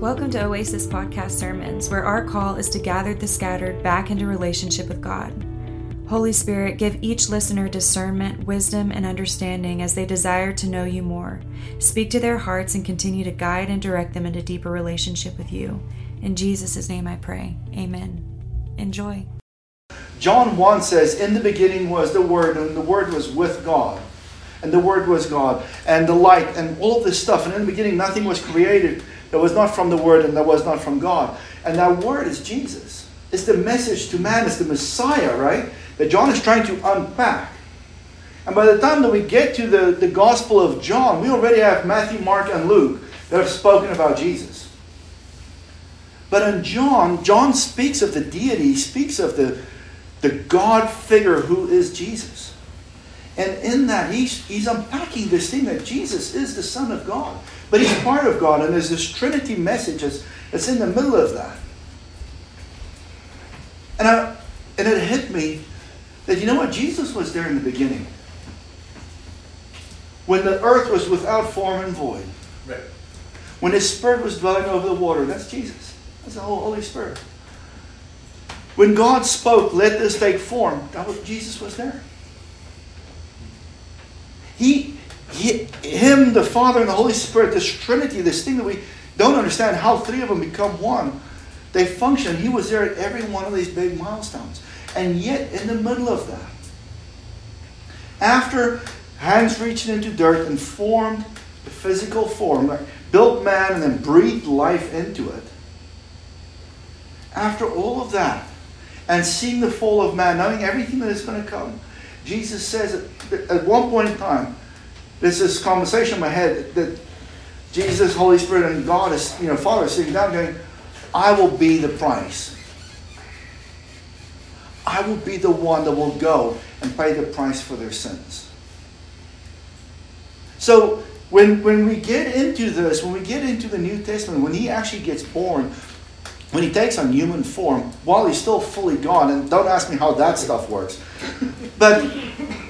Welcome to Oasis Podcast Sermons, where our call is to gather the scattered back into relationship with God. Holy Spirit, give each listener discernment, wisdom, and understanding as they desire to know you more. Speak to their hearts and continue to guide and direct them into deeper relationship with you. In Jesus' name I pray. Amen. Enjoy. John 1 says, In the beginning was the Word, and the Word was with God. And the Word was God. And the light, and all this stuff. And in the beginning, nothing was created that was not from the Word and that was not from God. And that Word is Jesus. It's the message to man, it's the Messiah, right? That John is trying to unpack. And by the time that we get to the, the Gospel of John, we already have Matthew, Mark, and Luke that have spoken about Jesus. But in John, John speaks of the deity, he speaks of the, the God figure who is Jesus. And in that, he's, he's unpacking this thing that Jesus is the Son of God. But he's part of God, and there's this Trinity message that's, that's in the middle of that. And, I, and it hit me that, you know what? Jesus was there in the beginning. When the earth was without form and void. Right. When his spirit was dwelling over the water. That's Jesus. That's the whole Holy Spirit. When God spoke, let this take form, that was, Jesus was there. He, he, him, the Father, and the Holy Spirit, this Trinity, this thing that we don't understand how three of them become one. They function. He was there at every one of these big milestones. And yet, in the middle of that, after hands reached into dirt and formed the physical form, like built man and then breathed life into it, after all of that, and seeing the fall of man, knowing everything that is going to come, Jesus says at one point in time, there's this conversation in my head that Jesus, Holy Spirit, and God is, you know, Father is sitting down going, I will be the price. I will be the one that will go and pay the price for their sins. So when, when we get into this, when we get into the New Testament, when he actually gets born, when he takes on human form, while he's still fully gone, and don't ask me how that stuff works, but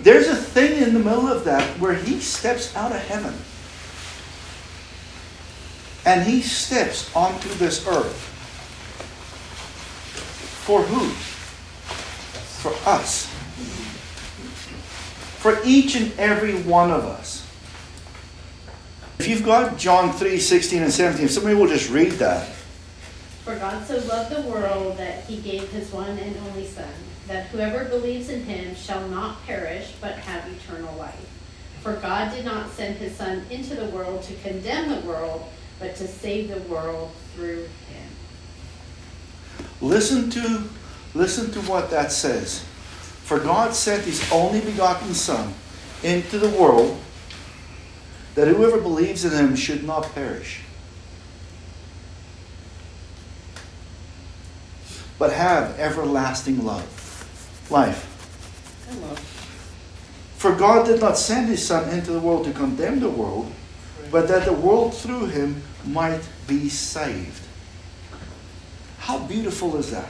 there's a thing in the middle of that where he steps out of heaven. And he steps onto this earth. For who? For us. For each and every one of us. If you've got John 3 16 and 17, if somebody will just read that. For God so loved the world that he gave his one and only Son, that whoever believes in him shall not perish, but have eternal life. For God did not send his Son into the world to condemn the world, but to save the world through him. Listen to, listen to what that says. For God sent his only begotten Son into the world that whoever believes in him should not perish, but have everlasting love, life. For God did not send his Son into the world to condemn the world, but that the world through him might be saved. How beautiful is that?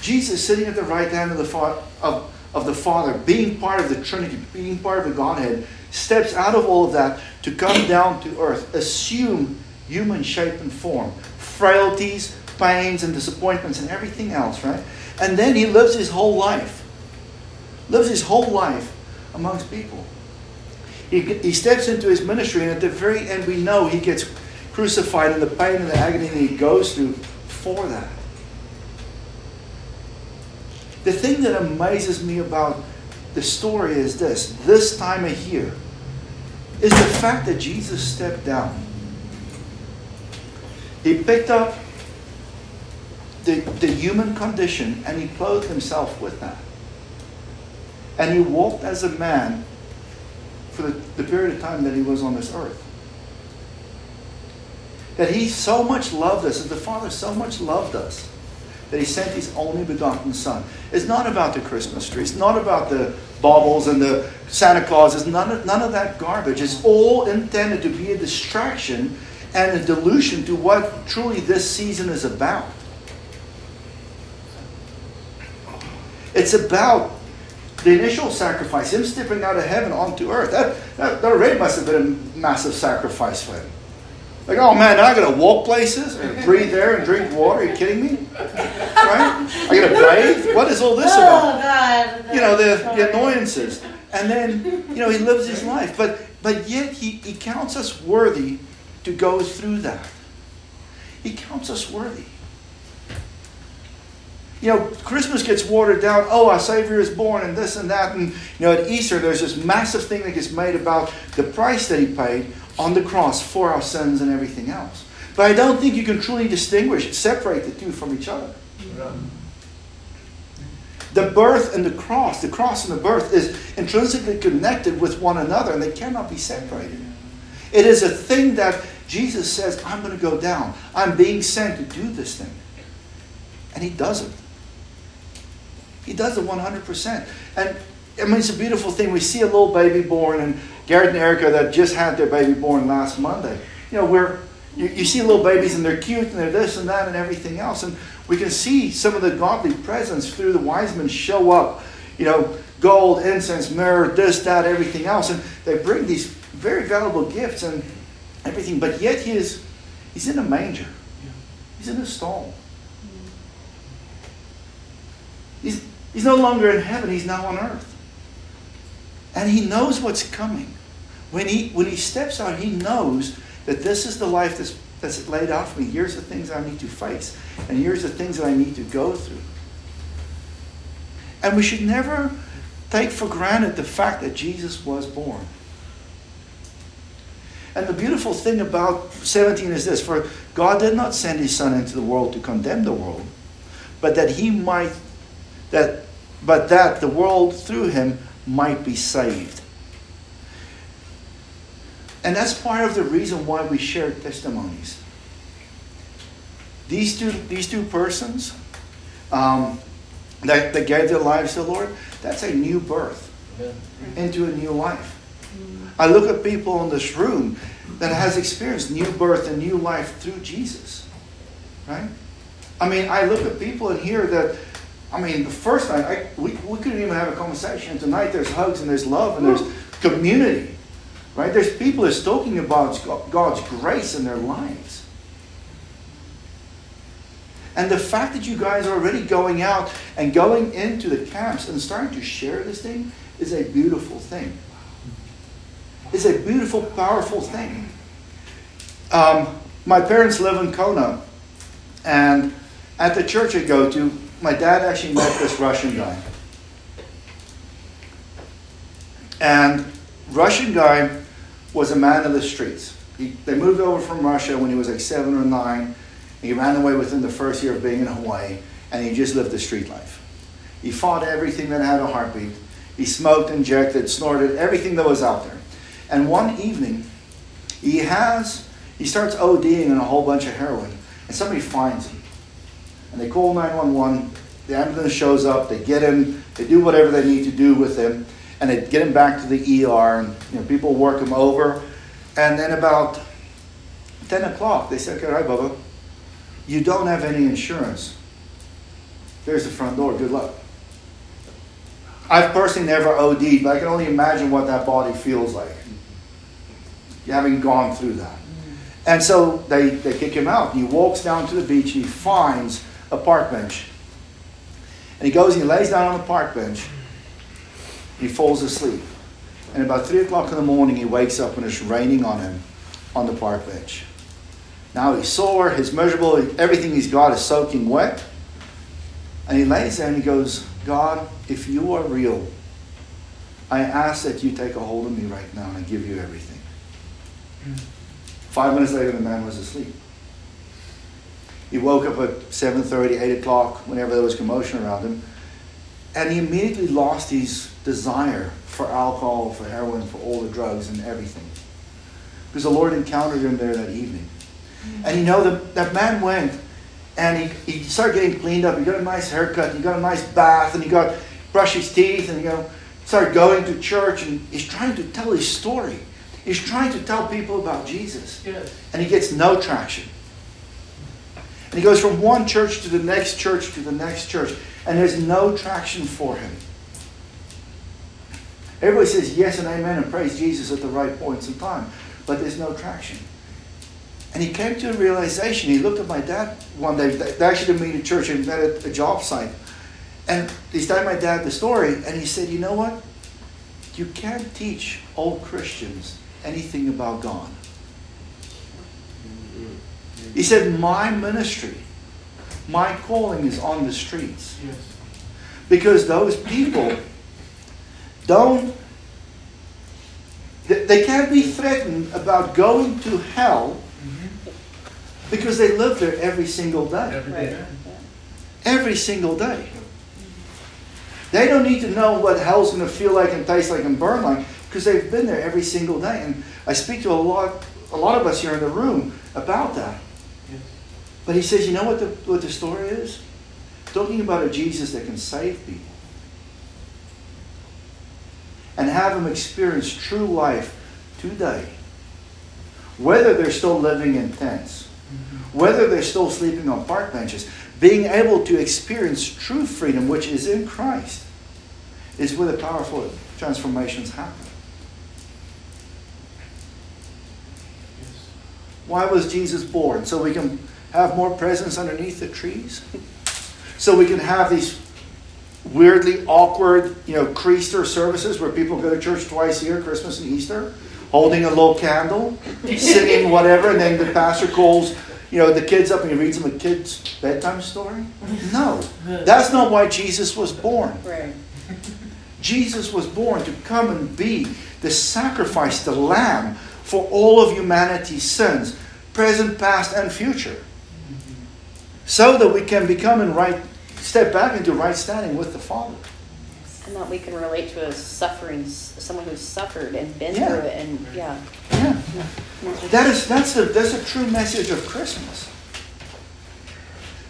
Jesus sitting at the right hand of the, fa- of, of the Father, being part of the Trinity, being part of the Godhead, steps out of all of that to come down to earth, assume human shape and form, frailties, pains, and disappointments, and everything else, right? And then he lives his whole life. Lives his whole life amongst people. He, he steps into his ministry, and at the very end, we know he gets crucified and the pain and the agony that he goes through for that. The thing that amazes me about the story is this this time of year is the fact that Jesus stepped down. He picked up the, the human condition and he clothed himself with that. And he walked as a man for the, the period of time that he was on this earth. That he so much loved us, that the Father so much loved us, that he sent his only begotten Son. It's not about the Christmas tree. It's not about the baubles and the Santa Claus. It's none of, none of that garbage. It's all intended to be a distraction and a delusion to what truly this season is about. It's about the initial sacrifice, him stepping out of heaven onto earth, that, that, that already must have been a massive sacrifice for him. Like, oh man, now I gotta walk places and breathe air and drink water. Are you kidding me? Right? I gotta bathe? What is all this Oh, about? God. You know, the, the annoyances. And then, you know, he lives his life. But but yet he, he counts us worthy to go through that. He counts us worthy. You know, Christmas gets watered down. Oh, our Savior is born, and this and that. And, you know, at Easter, there's this massive thing that gets made about the price that He paid on the cross for our sins and everything else. But I don't think you can truly distinguish, separate the two from each other. The birth and the cross, the cross and the birth, is intrinsically connected with one another, and they cannot be separated. It is a thing that Jesus says, I'm going to go down. I'm being sent to do this thing. And He does it. He does it 100%. And I mean, it's a beautiful thing. We see a little baby born, and Garrett and Erica that just had their baby born last Monday. You know, where you, you see little babies and they're cute and they're this and that and everything else. And we can see some of the godly presence through the wise men show up. You know, gold, incense, myrrh, this, that, everything else. And they bring these very valuable gifts and everything. But yet he is, he's in a manger. He's in a stall. He's, he's no longer in heaven, he's now on earth. And he knows what's coming. When he, when he steps out, he knows that this is the life that's, that's laid out for me. Here's the things I need to face, and here's the things that I need to go through. And we should never take for granted the fact that Jesus was born. And the beautiful thing about 17 is this For God did not send his Son into the world to condemn the world, but that he might, that, but that the world through him might be saved. And that's part of the reason why we share testimonies. These two, these two persons um, that, that gave their lives to the Lord, that's a new birth into a new life. I look at people in this room that has experienced new birth and new life through Jesus. Right? I mean, I look at people in here that, I mean, the first night, I, we, we couldn't even have a conversation. Tonight there's hugs and there's love and there's community. Right? There's people that's talking about God's grace in their lives. And the fact that you guys are already going out and going into the camps and starting to share this thing is a beautiful thing. It's a beautiful, powerful thing. Um, my parents live in Kona, and at the church I go to, my dad actually met this Russian guy. And Russian guy was a man of the streets. He, they moved over from Russia when he was like seven or nine. He ran away within the first year of being in Hawaii, and he just lived the street life. He fought everything that had a heartbeat. He smoked, injected, snorted, everything that was out there. And one evening, he has, he starts ODing on a whole bunch of heroin, and somebody finds him. And they call 911, the ambulance shows up, they get him, they do whatever they need to do with him, and they get him back to the ER, and you know, people work him over. And then about 10 o'clock, they said, okay, all right, Bubba, you don't have any insurance. There's the front door, good luck. I've personally never OD'd, but I can only imagine what that body feels like having gone through that. And so they, they kick him out. He walks down to the beach and he finds a park bench. And he goes and he lays down on the park bench. He falls asleep. And about 3 o'clock in the morning, he wakes up and it's raining on him on the park bench. Now he's sore, he's miserable, everything he's got is soaking wet. And he lays there and he goes, God, if you are real, I ask that you take a hold of me right now and I give you everything. Five minutes later, the man was asleep. He woke up at 7.30, 8 o'clock, whenever there was commotion around him, and he immediately lost his desire for alcohol, for heroin, for all the drugs and everything. Because the Lord encountered him there that evening. And you know, the, that man went and he, he started getting cleaned up. He got a nice haircut, he got a nice bath, and he got brushed his teeth, and you know, started going to church, and he's trying to tell his story. He's trying to tell people about Jesus. Good. And he gets no traction. And he goes from one church to the next church to the next church, and there's no traction for him. Everybody says yes and amen and praise Jesus at the right points in time, but there's no traction. And he came to a realization. He looked at my dad one day. They actually didn't meet at church, and met at a job site. And he's telling my dad the story, and he said, You know what? You can't teach old Christians anything about God. He said, My ministry, my calling is on the streets. Yes. Because those people don't, they can't be threatened about going to hell because they live there every single day. Every day. Every single day. They don't need to know what hell's going to feel like and taste like and burn like because they've been there every single day. And I speak to a lot, a lot of us here in the room about that. Yes. But he says, you know what the, what the story is? Talking about a Jesus that can save people and have them experience true life today, whether they're still living in tents mm-hmm. whether they're still sleeping on park benches, being able to experience true freedom, which is in Christ, is where the powerful transformations happen. Why was Jesus born? So we can have more presence underneath the trees? so we can have these weirdly awkward, you know, Creaster services where people go to church twice a year, Christmas and Easter, holding a little candle, singing whatever, and then the pastor calls you know, the kids up and he reads them a kid's bedtime story? No. That's not why Jesus was born. Right. Jesus was born to come and be the sacrifice, the lamb for all of humanity's sins, present, past, and future. So that we can become in right, step back into right standing with the Father. And that we can relate to a suffering, someone who's suffered and been yeah. through it, and yeah. Yeah. That is that's a that's a true message of Christmas.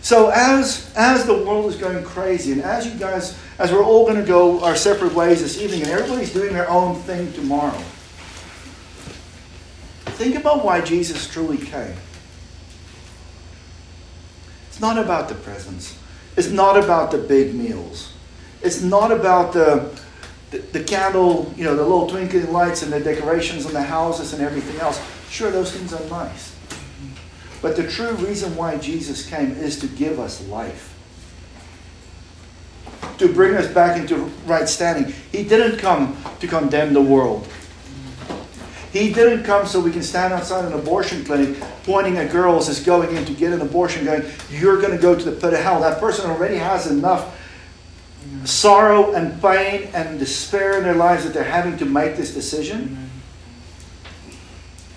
So as as the world is going crazy, and as you guys, as we're all going to go our separate ways this evening, and everybody's doing their own thing tomorrow, think about why Jesus truly came. It's not about the presents. It's not about the big meals. It's not about the, the, the candle, you know, the little twinkling lights and the decorations on the houses and everything else. Sure, those things are nice. But the true reason why Jesus came is to give us life. To bring us back into right standing. He didn't come to condemn the world. He didn't come so we can stand outside an abortion clinic pointing at girls as going in to get an abortion, going, You're going to go to the pit of hell. That person already has enough sorrow and pain and despair in their lives that they're having to make this decision.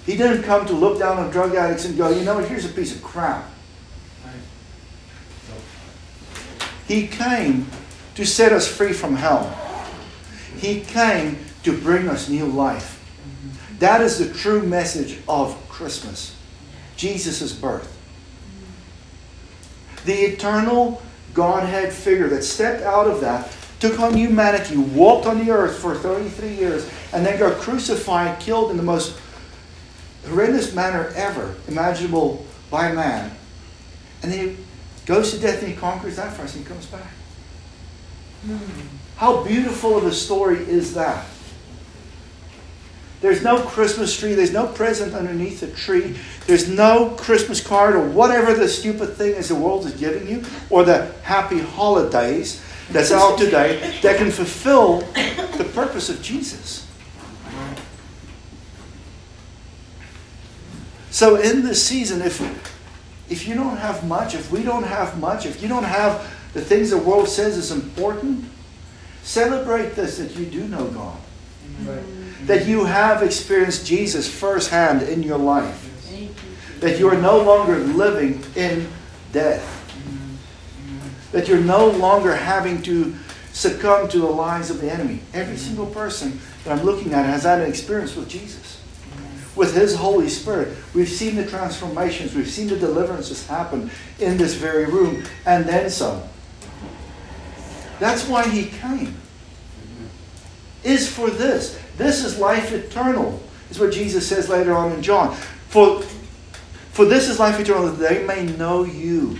He didn't come to look down on drug addicts and go, you know what, here's a piece of crap. He came to set us free from hell. He came to bring us new life. That is the true message of Christmas Jesus' birth. The eternal Godhead figure that stepped out of that, took on humanity, walked on the earth for 33 years, and then got crucified, killed in the most horrendous manner ever imaginable by man. And then he goes to death and he conquers that for us and he comes back. Hmm. How beautiful of a story is that? There's no Christmas tree. There's no present underneath the tree. There's no Christmas card or whatever the stupid thing is the world is giving you, or the happy holidays that's out today that can fulfill the purpose of Jesus. So in this season, if if you don't have much, if we don't have much, if you don't have the things the world says is important, celebrate this that you do know God. Right that you have experienced Jesus firsthand in your life. That you are no longer living in death. That you're no longer having to succumb to the lies of the enemy. Every single person that I'm looking at has had an experience with Jesus. With His Holy Spirit. We've seen the transformations, we've seen the deliverances happen in this very room, and then some. That's why He came. Is for this this is life eternal, is what Jesus says later on in John. For, for this is life eternal, that they may know you,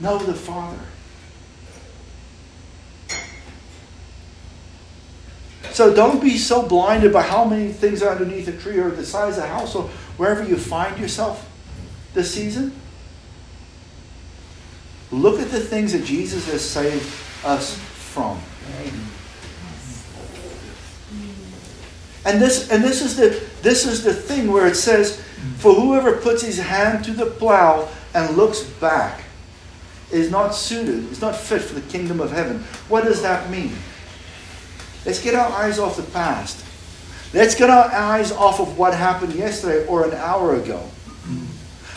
know the Father. So don't be so blinded by how many things are underneath a tree or the size of the house or wherever you find yourself this season. Look at the things that Jesus has saved us from. And this and this is the this is the thing where it says, For whoever puts his hand to the plow and looks back is not suited, is not fit for the kingdom of heaven. What does that mean? Let's get our eyes off the past. Let's get our eyes off of what happened yesterday or an hour ago.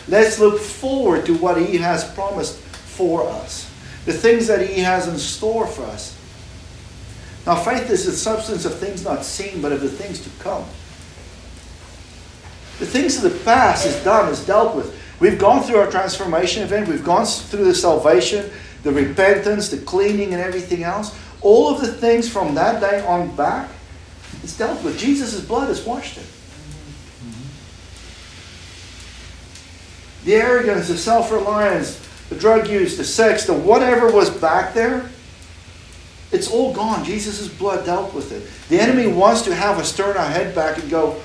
Let's look forward to what He has promised for us, the things that He has in store for us. Now, faith is the substance of things not seen, but of the things to come. The things of the past is done, is dealt with. We've gone through our transformation event, we've gone through the salvation, the repentance, the cleaning, and everything else. All of the things from that day on back, it's dealt with. Jesus' blood has washed it. The arrogance, the self reliance, the drug use, the sex, the whatever was back there, it's all gone. Jesus' blood dealt with it. The enemy wants to have us turn our head back and go,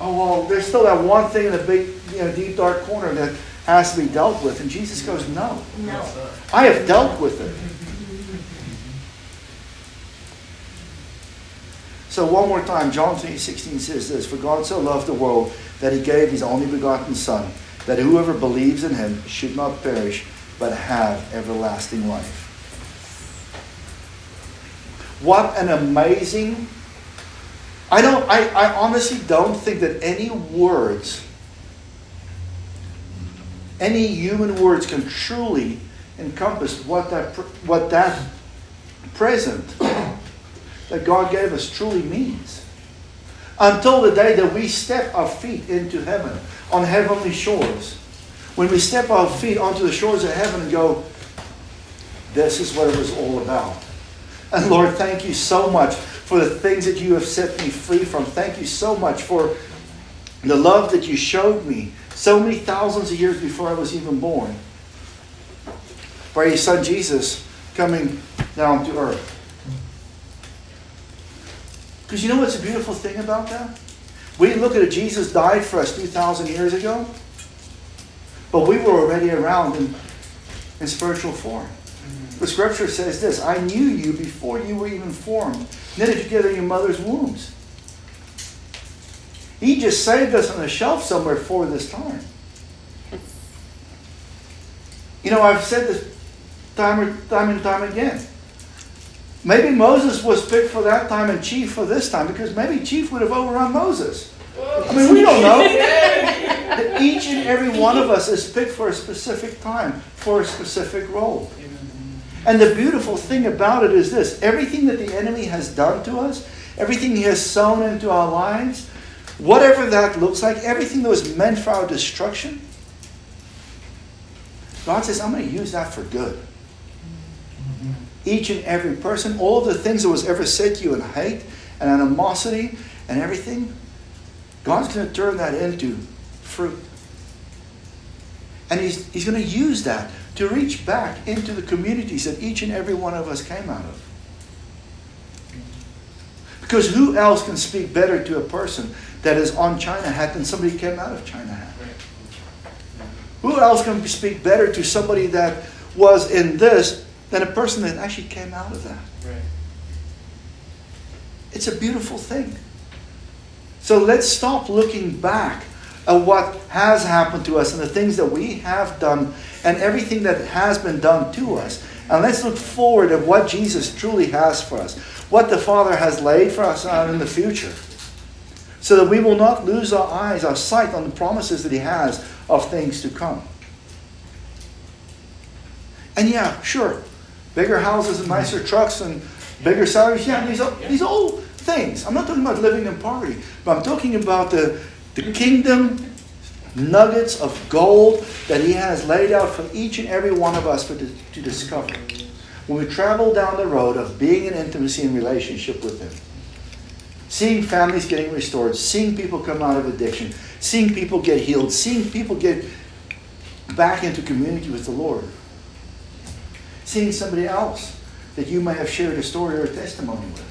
oh, well, there's still that one thing in the big, you know, deep, dark corner that has to be dealt with. And Jesus goes, no. No. I have dealt with it. So one more time, John 3, 16 says this, For God so loved the world that he gave his only begotten Son, that whoever believes in him should not perish, but have everlasting life. What an amazing I don't I, I honestly don't think that any words any human words can truly encompass what that what that present that God gave us truly means. Until the day that we step our feet into heaven on heavenly shores. When we step our feet onto the shores of heaven and go, this is what it was all about. And Lord, thank you so much for the things that you have set me free from. Thank you so much for the love that you showed me so many thousands of years before I was even born. By your son Jesus coming down to earth. Because you know what's a beautiful thing about that? We look at it, Jesus died for us 2,000 years ago, but we were already around in, in spiritual form. The scripture says this I knew you before you were even formed, knitted together in your mother's wombs. He just saved us on a shelf somewhere for this time. You know, I've said this time, time and time again. Maybe Moses was picked for that time and chief for this time because maybe chief would have overrun Moses. I mean, we don't know. that each and every one of us is picked for a specific time, for a specific role. And the beautiful thing about it is this everything that the enemy has done to us, everything he has sown into our lives, whatever that looks like, everything that was meant for our destruction, God says, I'm going to use that for good each and every person, all the things that was ever said to you in hate and animosity and everything, God's going to turn that into fruit. And He's, he's going to use that to reach back into the communities that each and every one of us came out of. Because who else can speak better to a person that is on China hat than somebody came out of China hat? Who else can speak better to somebody that was in this than a person that actually came out of that. Right. It's a beautiful thing. So let's stop looking back at what has happened to us and the things that we have done and everything that has been done to us. And let's look forward at what Jesus truly has for us, what the Father has laid for us out in the future. So that we will not lose our eyes, our sight on the promises that He has of things to come. And yeah, sure, bigger houses and nicer trucks and bigger salaries. Yeah, these are these old things. I'm not talking about living in poverty, but I'm talking about the, the kingdom nuggets of gold that He has laid out for each and every one of us for to, to discover. When we travel down the road of being in intimacy and relationship with Him, seeing families getting restored, seeing people come out of addiction, seeing people get healed, seeing people get back into community with the Lord seeing somebody else that you may have shared a story or a testimony with.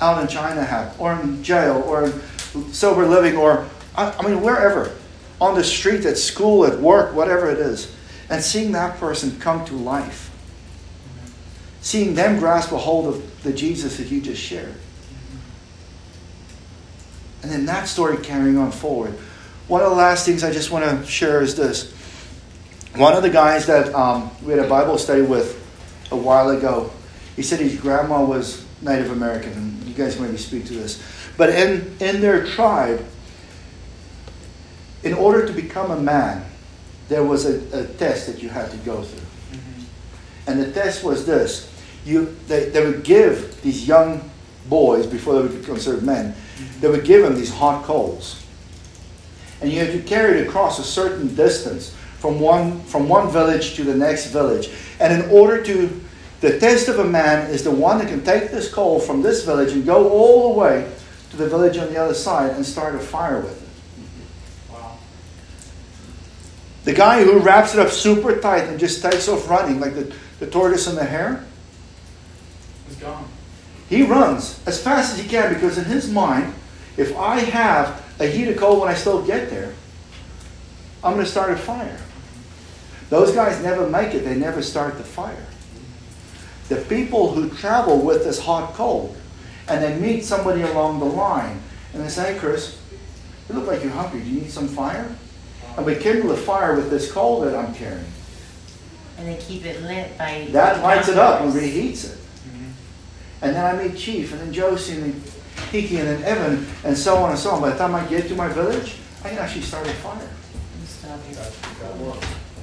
out in China hat, or in jail, or in sober living, or I, mean, wherever, on the street, at school, at work, whatever it is, and seeing that person come to life, seeing them grasp a hold of the Jesus that you just shared. And then that story carrying on forward. One of the last things I just want to share is this. One of the guys that um, we had a Bible study with a while ago, he said his grandma was Native American, you guys maybe speak to this. But in, in their tribe, in order to become a man, there was a, a test that you had to go through. Mm-hmm. And the test was this. You, they, they would give these young boys, before they would be considered men, mm-hmm. they would give them these hot coals. And you had to carry it across a certain distance from one, from one village to the next village. And in order to, the test of a man is the one that can take this coal from this village and go all the way to the village on the other side and start a fire with it. The guy who wraps it up super tight and just takes off running like the, the tortoise and the hare is gone. He runs as fast as he can because in his mind, if I have a heat of coal when I still get there, I'm going to start a fire. Those guys never make it, they never start the fire. The people who travel with this hot coal and they meet somebody along the line and they say, hey, Chris, you look like you're hungry. Do you need some fire? And we kindle a fire with this coal that I'm carrying. And they keep it lit by. That lights it up and reheats it. Mm-hmm. And then I meet Chief, and then Josie, and then Kiki, and then Evan, and so on and so on. By the time I get to my village, I can actually start a fire.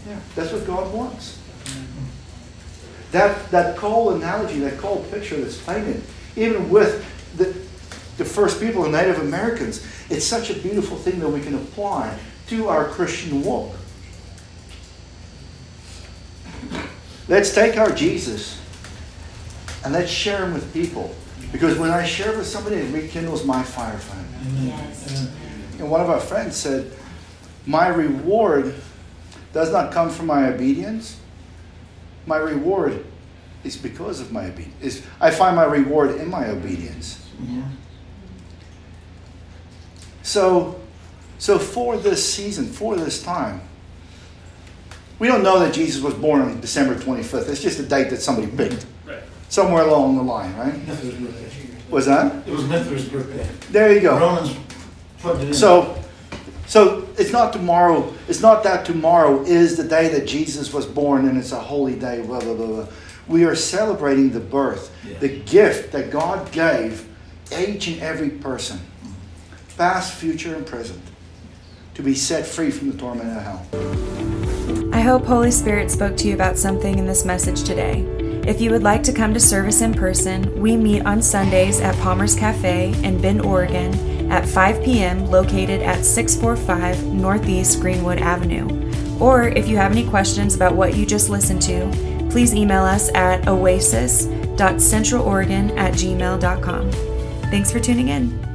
Yeah, that's what God wants. That, that coal analogy, that coal picture that's painted, even with the, the first people, the Native Americans, it's such a beautiful thing that we can apply to our Christian walk. Let's take our Jesus and let's share him with people. Because when I share with somebody, it rekindles my fire flame. Yes. And one of our friends said, My reward does not come from my obedience. My reward is because of my obedience. I find my reward in my obedience. Yeah. So so for this season, for this time, we don't know that Jesus was born on December 25th. It's just a date that somebody picked. Right. Somewhere along the line, right? Was that? It was Mithra's birthday. There you go. Romans put it in. So, so it's not tomorrow. It's not that tomorrow is the day that Jesus was born and it's a holy day. Blah blah blah. blah. We are celebrating the birth, yeah. the gift that God gave each and every person, past, future, and present to be set free from the torment of hell. I hope Holy Spirit spoke to you about something in this message today. If you would like to come to service in person, we meet on Sundays at Palmer's Cafe in Bend, Oregon at 5 p.m., located at 645 Northeast Greenwood Avenue. Or if you have any questions about what you just listened to, please email us at oasis.centraloregon at gmail.com. Thanks for tuning in.